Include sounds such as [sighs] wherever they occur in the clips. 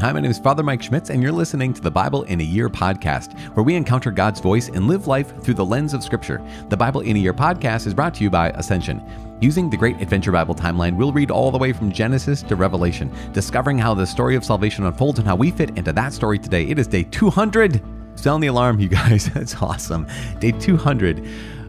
Hi, my name is Father Mike Schmitz, and you're listening to the Bible in a Year podcast, where we encounter God's voice and live life through the lens of Scripture. The Bible in a Year podcast is brought to you by Ascension. Using the Great Adventure Bible timeline, we'll read all the way from Genesis to Revelation, discovering how the story of salvation unfolds and how we fit into that story today. It is day 200. Sound the alarm, you guys. [laughs] That's awesome. Day 200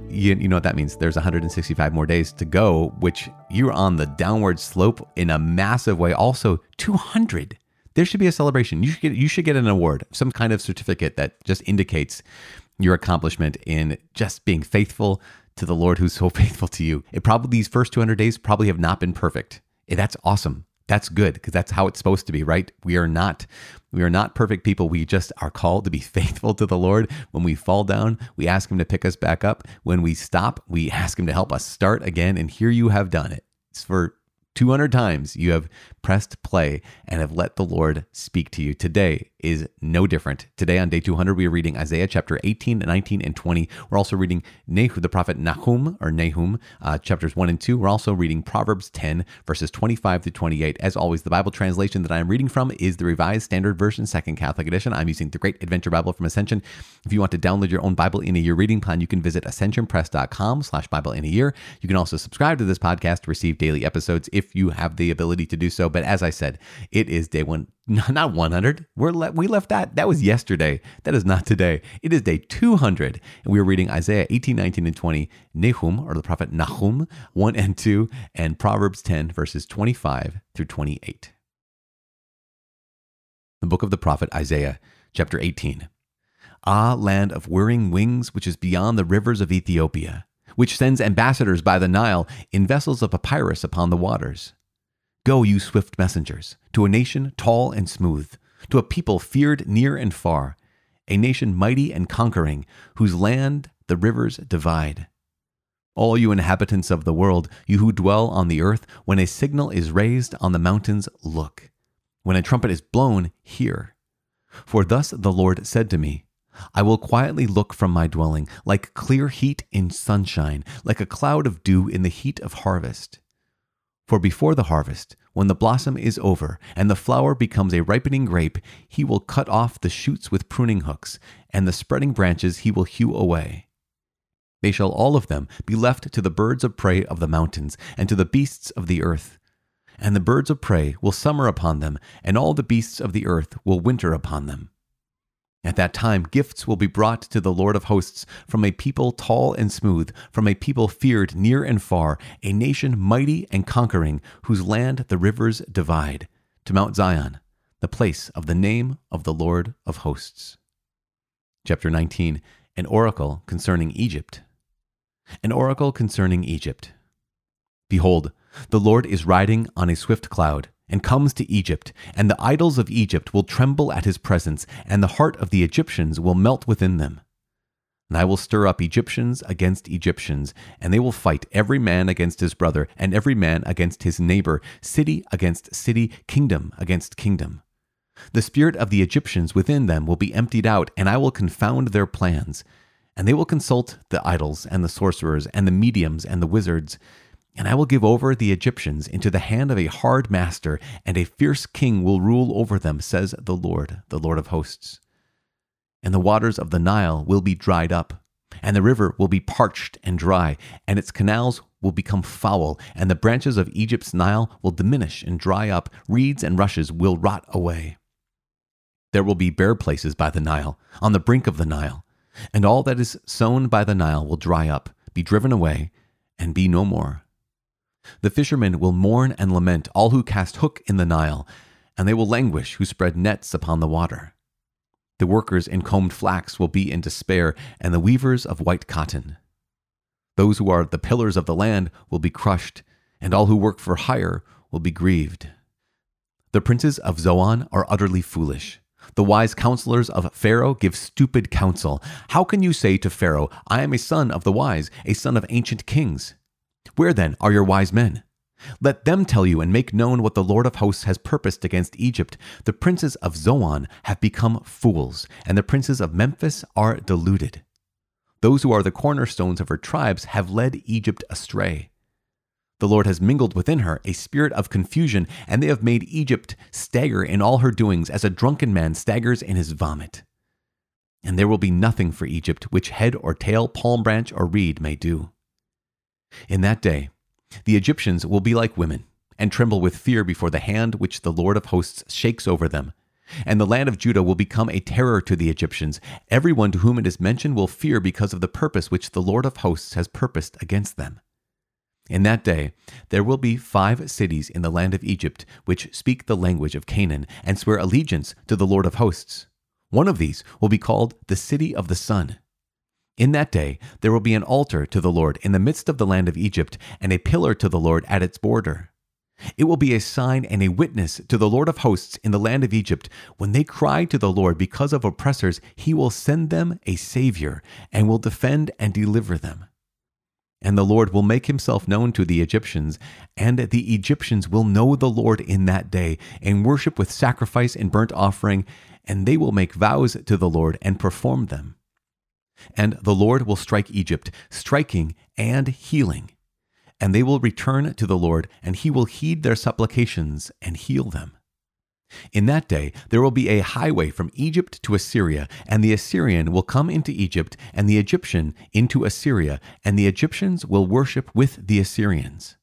you, you know what that means. There's 165 more days to go, which you're on the downward slope in a massive way. Also, 200 there should be a celebration. You should get you should get an award, some kind of certificate that just indicates your accomplishment in just being faithful to the Lord who's so [laughs] faithful to you. It probably these first 200 days probably have not been perfect. Eh, that's awesome. That's good because that's how it's supposed to be, right? We are not we are not perfect people. We just are called to be [laughs] faithful to the Lord. When we fall down, we ask him to pick us back up. When we stop, we ask him to help us start again and here you have done it. It's for 200 times you have pressed play and have let the Lord speak to you. Today is no different. Today on day 200, we are reading Isaiah chapter 18, 19, and 20. We're also reading Nahum, the prophet Nahum or Nahum, uh, chapters 1 and 2. We're also reading Proverbs 10, verses 25 to 28. As always, the Bible translation that I am reading from is the Revised Standard Version, Second Catholic Edition. I'm using the Great Adventure Bible from Ascension. If you want to download your own Bible in a Year reading plan, you can visit ascensionpress.com slash Bible in a Year. You can also subscribe to this podcast to receive daily episodes if you have the ability to do so. But as I said, it is day one, [laughs] not 100. We're le- we left that. That was yesterday. That is not today. It is day 200. And we are reading Isaiah 18, 19, and 20, Nahum, or the prophet Nahum, 1 and 2, and Proverbs 10, verses 25 through 28. The book of the prophet Isaiah, chapter 18. Ah, land of whirring wings, which is beyond the rivers of Ethiopia, which sends ambassadors by the Nile in vessels of papyrus upon the waters. Go, you swift messengers, to a nation tall and smooth, to a people feared near and far, a nation mighty and conquering, whose land the rivers divide. All you inhabitants of the world, you who dwell on the earth, when a signal is raised on the mountains, look. When a trumpet is blown, hear. For thus the Lord said to me, I will quietly look from my dwelling, like clear heat in sunshine, like a cloud of dew in the heat of harvest. For before the harvest, when the blossom is over and the flower becomes a ripening grape, he will cut off the shoots with pruning hooks, and the spreading branches he will hew away. They shall all of them be left to the birds of prey of the mountains and to the beasts of the earth. And the birds of prey will summer upon them, and all the beasts of the earth will winter upon them. At that time, gifts will be brought to the Lord of hosts from a people tall and smooth, from a people feared near and far, a nation mighty and conquering, whose land the rivers divide, to Mount Zion, the place of the name of the Lord of hosts. Chapter 19 An oracle concerning Egypt. An oracle concerning Egypt. Behold, the Lord is riding on a swift cloud and comes to Egypt, and the idols of Egypt will tremble at his presence, and the heart of the Egyptians will melt within them. And I will stir up Egyptians against Egyptians, and they will fight every man against his brother, and every man against his neighbor, city against city, kingdom against kingdom. The spirit of the Egyptians within them will be emptied out, and I will confound their plans. And they will consult the idols, and the sorcerers, and the mediums, and the wizards and I will give over the Egyptians into the hand of a hard master, and a fierce king will rule over them, says the Lord, the Lord of hosts. And the waters of the Nile will be dried up, and the river will be parched and dry, and its canals will become foul, and the branches of Egypt's Nile will diminish and dry up, reeds and rushes will rot away. There will be bare places by the Nile, on the brink of the Nile, and all that is sown by the Nile will dry up, be driven away, and be no more. The fishermen will mourn and lament all who cast hook in the Nile, and they will languish who spread nets upon the water. The workers in combed flax will be in despair, and the weavers of white cotton. Those who are the pillars of the land will be crushed, and all who work for hire will be grieved. The princes of Zoan are utterly foolish. The wise counselors of Pharaoh give stupid counsel. How can you say to Pharaoh, I am a son of the wise, a son of ancient kings? Where then are your wise men? Let them tell you and make known what the Lord of hosts has purposed against Egypt. The princes of Zoan have become fools, and the princes of Memphis are deluded. Those who are the cornerstones of her tribes have led Egypt astray. The Lord has mingled within her a spirit of confusion, and they have made Egypt stagger in all her doings as a drunken man staggers in his vomit. And there will be nothing for Egypt which head or tail, palm branch or reed may do. In that day, the Egyptians will be like women, and tremble with fear before the hand which the Lord of hosts shakes over them. And the land of Judah will become a terror to the Egyptians. Everyone to whom it is mentioned will fear because of the purpose which the Lord of hosts has purposed against them. In that day, there will be five cities in the land of Egypt which speak the language of Canaan and swear allegiance to the Lord of hosts. One of these will be called the City of the Sun. In that day, there will be an altar to the Lord in the midst of the land of Egypt, and a pillar to the Lord at its border. It will be a sign and a witness to the Lord of hosts in the land of Egypt. When they cry to the Lord because of oppressors, he will send them a Savior and will defend and deliver them. And the Lord will make himself known to the Egyptians, and the Egyptians will know the Lord in that day, and worship with sacrifice and burnt offering, and they will make vows to the Lord and perform them. And the Lord will strike Egypt, striking and healing. And they will return to the Lord, and he will heed their supplications and heal them. In that day there will be a highway from Egypt to Assyria, and the Assyrian will come into Egypt, and the Egyptian into Assyria, and the Egyptians will worship with the Assyrians.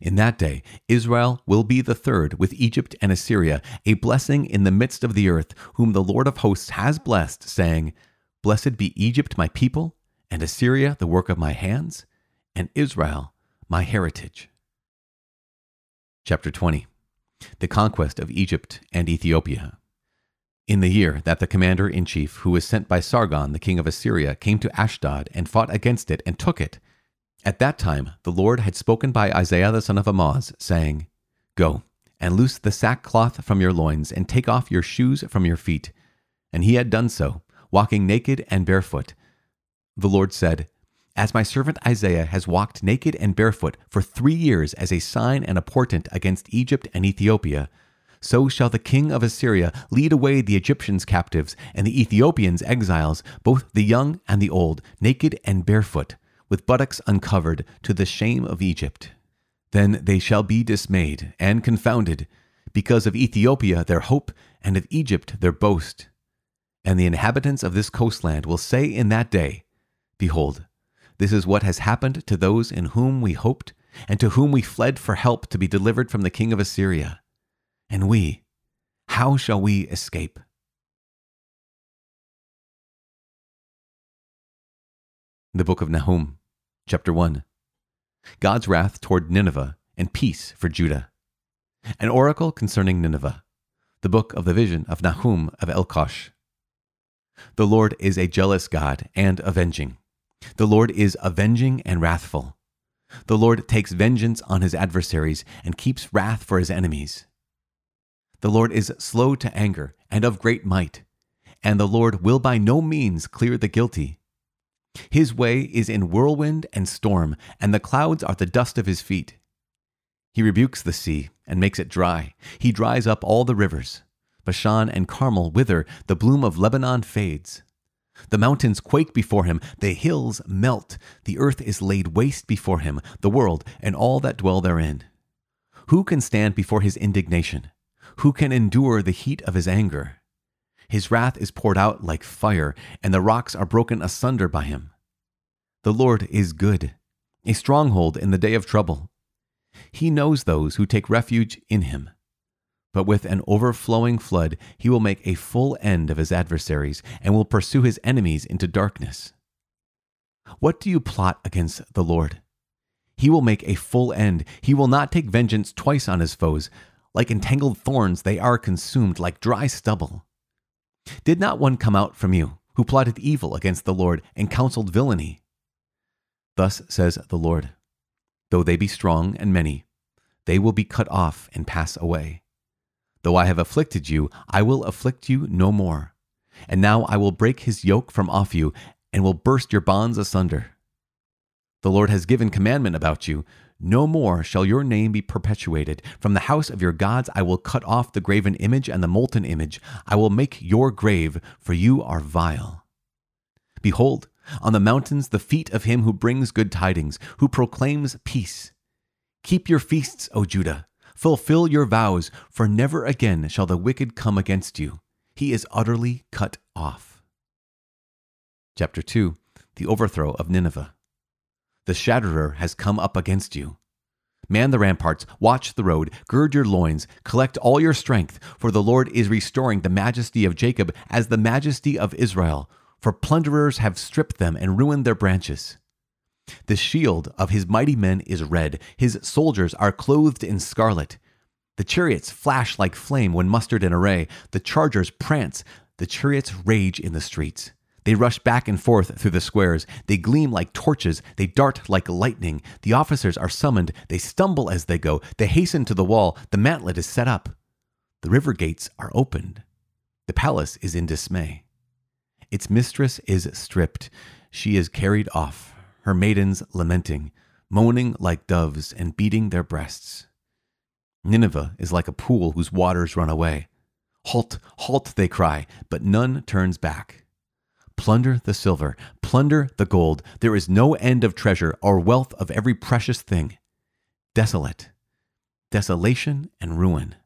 In that day, Israel will be the third with Egypt and Assyria, a blessing in the midst of the earth, whom the Lord of hosts has blessed, saying, Blessed be Egypt, my people, and Assyria, the work of my hands, and Israel, my heritage. Chapter 20 the conquest of Egypt and Ethiopia. In the year that the commander in chief, who was sent by Sargon, the king of Assyria, came to Ashdod and fought against it and took it, at that time the Lord had spoken by Isaiah the son of Amoz, saying, Go and loose the sackcloth from your loins, and take off your shoes from your feet. And he had done so, walking naked and barefoot. The Lord said, as my servant Isaiah has walked naked and barefoot for three years as a sign and a portent against Egypt and Ethiopia, so shall the king of Assyria lead away the Egyptians captives and the Ethiopians exiles, both the young and the old, naked and barefoot, with buttocks uncovered, to the shame of Egypt. Then they shall be dismayed and confounded, because of Ethiopia their hope, and of Egypt their boast. And the inhabitants of this coastland will say in that day, Behold, this is what has happened to those in whom we hoped and to whom we fled for help to be delivered from the king of Assyria. And we, how shall we escape? The Book of Nahum, Chapter 1 God's wrath toward Nineveh and peace for Judah. An oracle concerning Nineveh. The book of the vision of Nahum of Elkosh. The Lord is a jealous God and avenging. The Lord is avenging and wrathful. The Lord takes vengeance on his adversaries and keeps wrath for his enemies. The Lord is slow to anger and of great might, and the Lord will by no means clear the guilty. His way is in whirlwind and storm, and the clouds are the dust of his feet. He rebukes the sea and makes it dry. He dries up all the rivers. Bashan and Carmel wither, the bloom of Lebanon fades. The mountains quake before him, the hills melt, the earth is laid waste before him, the world and all that dwell therein. Who can stand before his indignation? Who can endure the heat of his anger? His wrath is poured out like fire, and the rocks are broken asunder by him. The Lord is good, a stronghold in the day of trouble. He knows those who take refuge in him. But with an overflowing flood, he will make a full end of his adversaries and will pursue his enemies into darkness. What do you plot against the Lord? He will make a full end. He will not take vengeance twice on his foes. Like entangled thorns, they are consumed like dry stubble. Did not one come out from you who plotted evil against the Lord and counseled villainy? Thus says the Lord Though they be strong and many, they will be cut off and pass away. Though I have afflicted you, I will afflict you no more. And now I will break his yoke from off you, and will burst your bonds asunder. The Lord has given commandment about you. No more shall your name be perpetuated. From the house of your gods I will cut off the graven image and the molten image. I will make your grave, for you are vile. Behold, on the mountains the feet of him who brings good tidings, who proclaims peace Keep your feasts, O Judah. Fulfill your vows, for never again shall the wicked come against you. He is utterly cut off. Chapter 2 The Overthrow of Nineveh. The Shatterer has come up against you. Man the ramparts, watch the road, gird your loins, collect all your strength, for the Lord is restoring the majesty of Jacob as the majesty of Israel, for plunderers have stripped them and ruined their branches. The shield of his mighty men is red, his soldiers are clothed in scarlet. The chariots flash like flame when mustered in array, the chargers prance, the chariots rage in the streets. They rush back and forth through the squares. They gleam like torches. They dart like lightning. The officers are summoned. They stumble as they go. They hasten to the wall. The mantlet is set up. The river gates are opened. The palace is in dismay. Its mistress is stripped. She is carried off, her maidens lamenting, moaning like doves and beating their breasts. Nineveh is like a pool whose waters run away. Halt, halt, they cry, but none turns back. Plunder the silver, plunder the gold. There is no end of treasure or wealth of every precious thing. Desolate, desolation and ruin.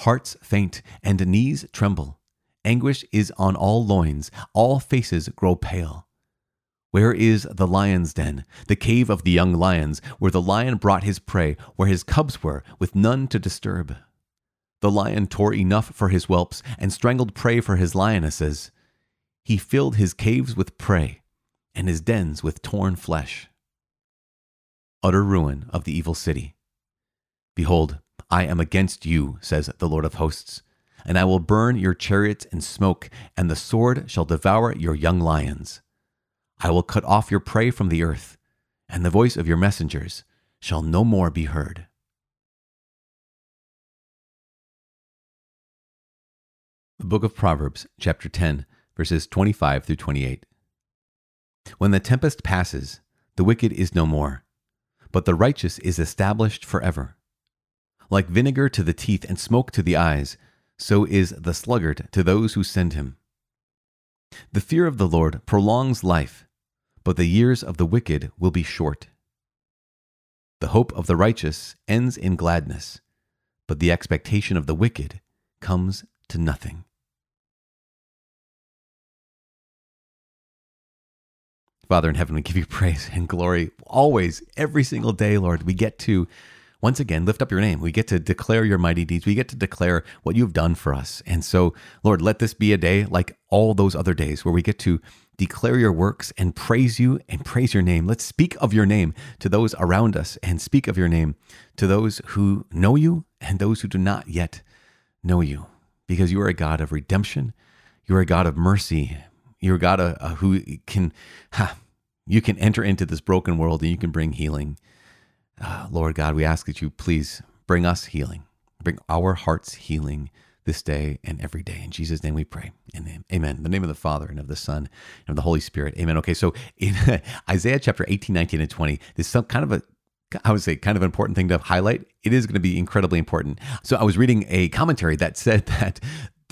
Hearts faint and knees tremble. Anguish is on all loins, all faces grow pale. Where is the lion's den, the cave of the young lions, where the lion brought his prey, where his cubs were, with none to disturb? The lion tore enough for his whelps and strangled prey for his lionesses. He filled his caves with prey and his dens with torn flesh. Utter ruin of the evil city. Behold, I am against you, says the Lord of hosts, and I will burn your chariots in smoke, and the sword shall devour your young lions. I will cut off your prey from the earth, and the voice of your messengers shall no more be heard. The Book of Proverbs, chapter 10, verses 25 through 28. When the tempest passes, the wicked is no more, but the righteous is established forever. Like vinegar to the teeth and smoke to the eyes, so is the sluggard to those who send him. The fear of the Lord prolongs life, but the years of the wicked will be short. The hope of the righteous ends in gladness, but the expectation of the wicked comes to nothing. Father in heaven, we give you [laughs] praise and glory always, every single day, Lord. We get to once again lift up your name. We get to declare your mighty deeds. We get to declare what you've done for us. And so, Lord, let this be a day like all those other days where we get to declare your works and praise you and praise your name. Let's speak of your name to those around us and speak of your name to those who know you and those who do not yet know you because you are a God of redemption. You are a God of mercy. You're a God uh, who can, ha, you can enter into this broken world and you can bring healing. Uh, Lord God, we ask that you please bring us healing, bring our hearts healing this day and every day. In Jesus' name we pray. Amen. In the name of the Father and of the Son and of the Holy Spirit. Amen. Okay, so in [laughs] Isaiah chapter 18, 19, and 20, there's some kind of a I would say kind of an important thing to highlight. It is going to be incredibly important. So I was reading a commentary that said [laughs] that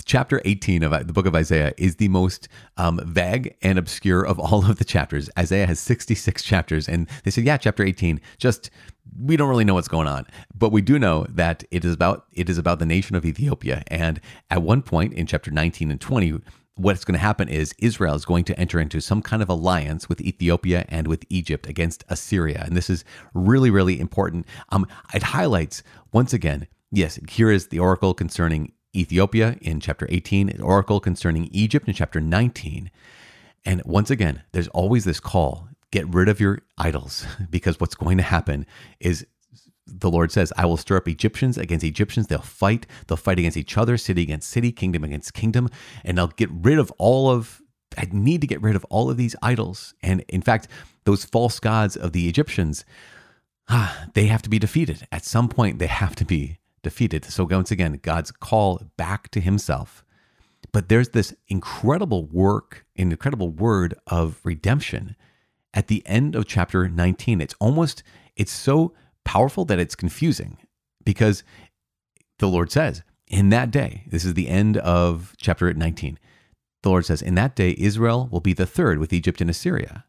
chapter 18 of the book of Isaiah is the most um, vague and obscure of all of the chapters. Isaiah has 66 chapters, and they said, yeah, chapter 18, just we don't really know what's going on, but we do know that it is about it is about the nation of Ethiopia. And at one point in chapter 19 and 20, what's going to happen is Israel is going to enter into some kind of alliance with Ethiopia and with Egypt against Assyria. And this is really, really important. Um, it highlights once again, yes, here is the oracle concerning Ethiopia in chapter 18, an oracle concerning Egypt in chapter 19. And once again, there's always this call get rid of your idols [laughs] because what's going to happen is the Lord says, I will stir up Egyptians against Egyptians. They'll fight. They'll fight against each other, city against city, kingdom against kingdom. And I'll get rid of all of, I need to get rid of all of these idols. And in fact, those false gods of the Egyptians, ah, they have to be defeated. At some point, they have to be defeated. So, once again, God's call back to himself. But there's this incredible work, an incredible word of redemption at the end of chapter 19. It's almost, it's so powerful that it's confusing because the Lord says, in that day, this is the end of chapter 19. The Lord says, In that day, Israel will be the third with Egypt and Assyria,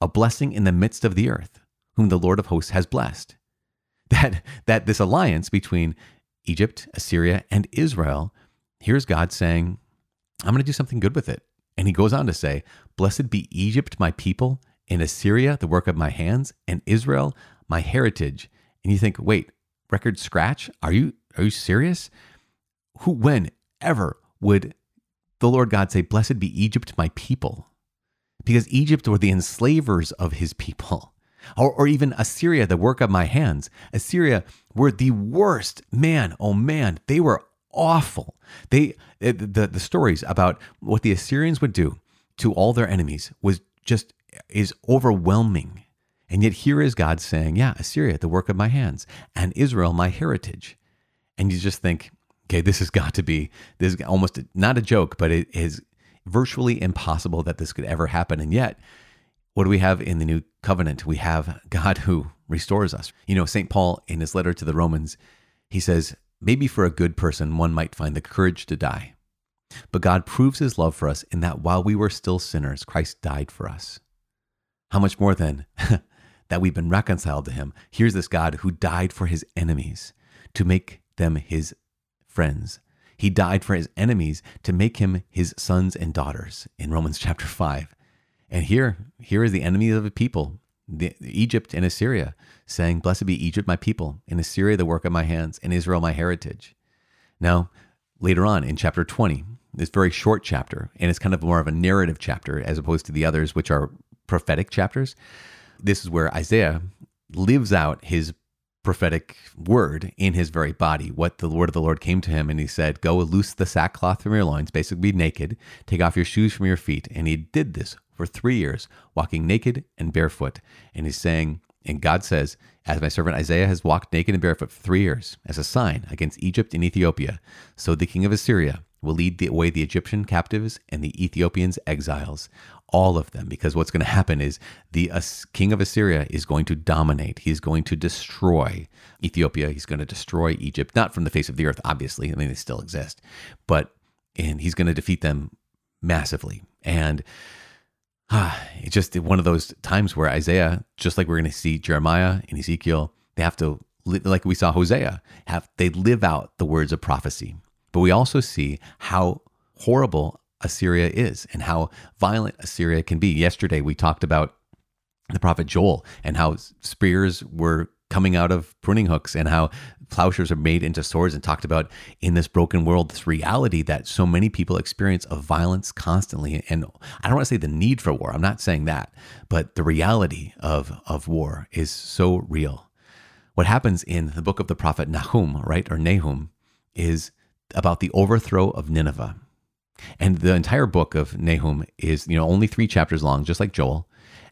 a blessing in the midst of the earth, whom the Lord of hosts has blessed. That, that this alliance between Egypt, Assyria, and Israel, here's God saying, I'm going to do something good with it. And he goes on to say, Blessed be Egypt, my people, and Assyria, the work of my hands, and Israel, my heritage. And you think, wait, record scratch? Are you are you serious? Who when ever would the Lord God say, Blessed be Egypt, my people? Because Egypt were the enslavers of his people. Or, or even Assyria, the work of my hands. Assyria were the worst. Man, oh man, they were awful. They eh, the the stories about what the Assyrians would do to all their enemies was just is overwhelming. And yet here is God saying, "Yeah, Assyria, the work of my hands, and Israel, my heritage." And you just think, okay, this has got to be this is almost not a joke, but it is virtually impossible that this could ever happen. And yet, what do we have in the new covenant? We have God who restores us. You know, St. Paul in his letter to the Romans, he says, maybe for a good person, one might find the courage to die. But God proves his love for us in that while we were still sinners, Christ died for us. How much more then [laughs] that we've been reconciled to him? Here's this God who died for his enemies to make them his friends. He died for his enemies to make him his sons and daughters in Romans chapter 5. And here, here is the enemy of the people, the, Egypt and Assyria, saying, Blessed be Egypt, my people, and Assyria, the work of my hands, and Israel, my heritage. Now, later on in chapter 20, this very short chapter, and it's kind of more of a narrative chapter as opposed to the others, which are prophetic chapters. This is where Isaiah lives out his prophetic word in his very body. What the word of the Lord came to him, and he said, Go loose the sackcloth from your loins, basically be naked, take off your shoes from your feet. And he did this for three years, walking naked and barefoot. And he's saying, and God says, As my servant Isaiah has walked naked and barefoot for three years, as a sign against Egypt and Ethiopia, so the king of Assyria will lead away the Egyptian captives and the Ethiopians exiles, all of them, because what's going to happen is the king of Assyria is going to dominate. He's going to destroy Ethiopia. He's going to destroy Egypt, not from the face of the earth, obviously. I mean, they still exist, but and he's going to defeat them massively. And [sighs] it's just one of those times where Isaiah, just like we're going to see Jeremiah and Ezekiel, they have to, like we saw Hosea, have they live out the words of prophecy. But we also see how horrible Assyria is and how violent Assyria can be. Yesterday, we talked about the prophet Joel and how spears were coming out of pruning hooks and how plowshares are made into swords and talked about in this broken world this reality that so many people experience of violence constantly. And i don't want to say the need for war i'm not saying that but the reality of of war is so real. What happens in the book of the prophet nahum right or nahum is about the overthrow of nineveh. And the entire book of Nahum is, you know, only three chapters long, just like Joel.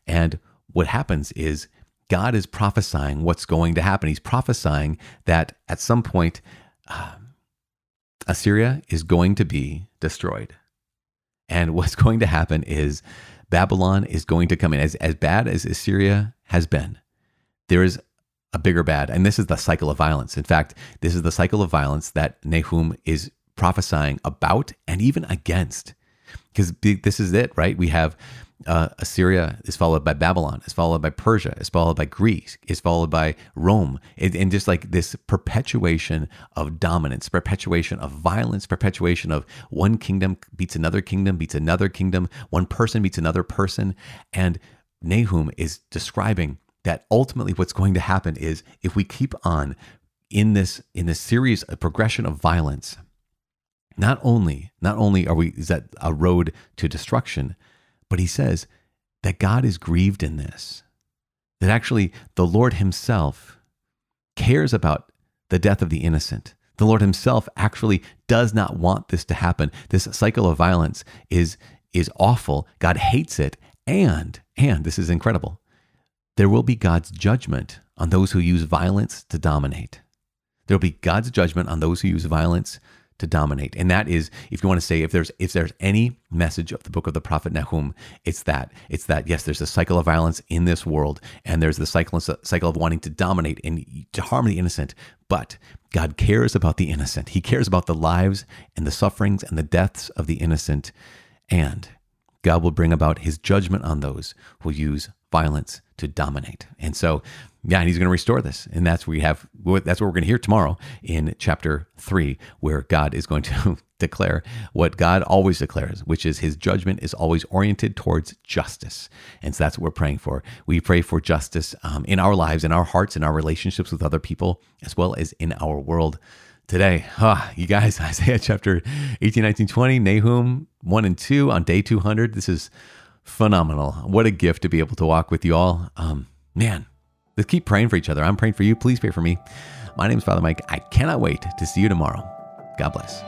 And what happens is God is prophesying what's going to happen. He's prophesying that at some point, uh, Assyria is going to be destroyed. And [laughs] what's going to happen is Babylon is going to come in. As, as bad as Assyria has been, there is a bigger bad. And this is the cycle of violence. In fact, this is the cycle of violence that Nahum is prophesying about and even against. Because this is it, right? We have uh, Assyria is followed by Babylon, is followed by Persia, is followed by Greece, is followed by Rome, and, and just like this perpetuation of dominance, perpetuation of violence, perpetuation of one kingdom beats another kingdom, beats another kingdom, one person beats another person. And Nahum is describing that ultimately what's going to happen is if we keep on in this in this series of progression of violence not only, not only are we is that a road to destruction, but he says that God is grieved in this. That actually the Lord himself cares about the death of the innocent. The Lord himself actually does not want this to happen. This cycle of violence is is awful. God hates it and and this is incredible. There will be God's judgment on those who use violence to dominate. There will be God's judgment on those who use violence to dominate. And that is, if you want to say, if there's if there's any message of the book of the prophet Nahum, it's that. It's that yes, there's a cycle of violence in this world, and there's the cycle cycle of wanting to dominate and to harm the innocent. But God cares about the innocent. He cares about the lives and the sufferings and the deaths of the innocent. And God will bring about his judgment on those who use violence to dominate. And so, yeah, and he's going to restore this. And that's where we have, that's what we're going to hear tomorrow in chapter three, where God is going to [laughs] declare what God always declares, which is his judgment is always oriented towards justice. And so that's what we're praying for. We pray for justice um, in our lives, in our hearts, in our relationships with other people, as well as in our world today. Huh, you guys, [laughs] Isaiah chapter 18, 19, 20, Nahum 1 and 2 on day 200. This is phenomenal. What a gift to be able to walk with you all. Um, man, let's keep praying for each other. I'm praying for you. Please pray for me. My name is Father Mike. I cannot wait to see you tomorrow. God bless.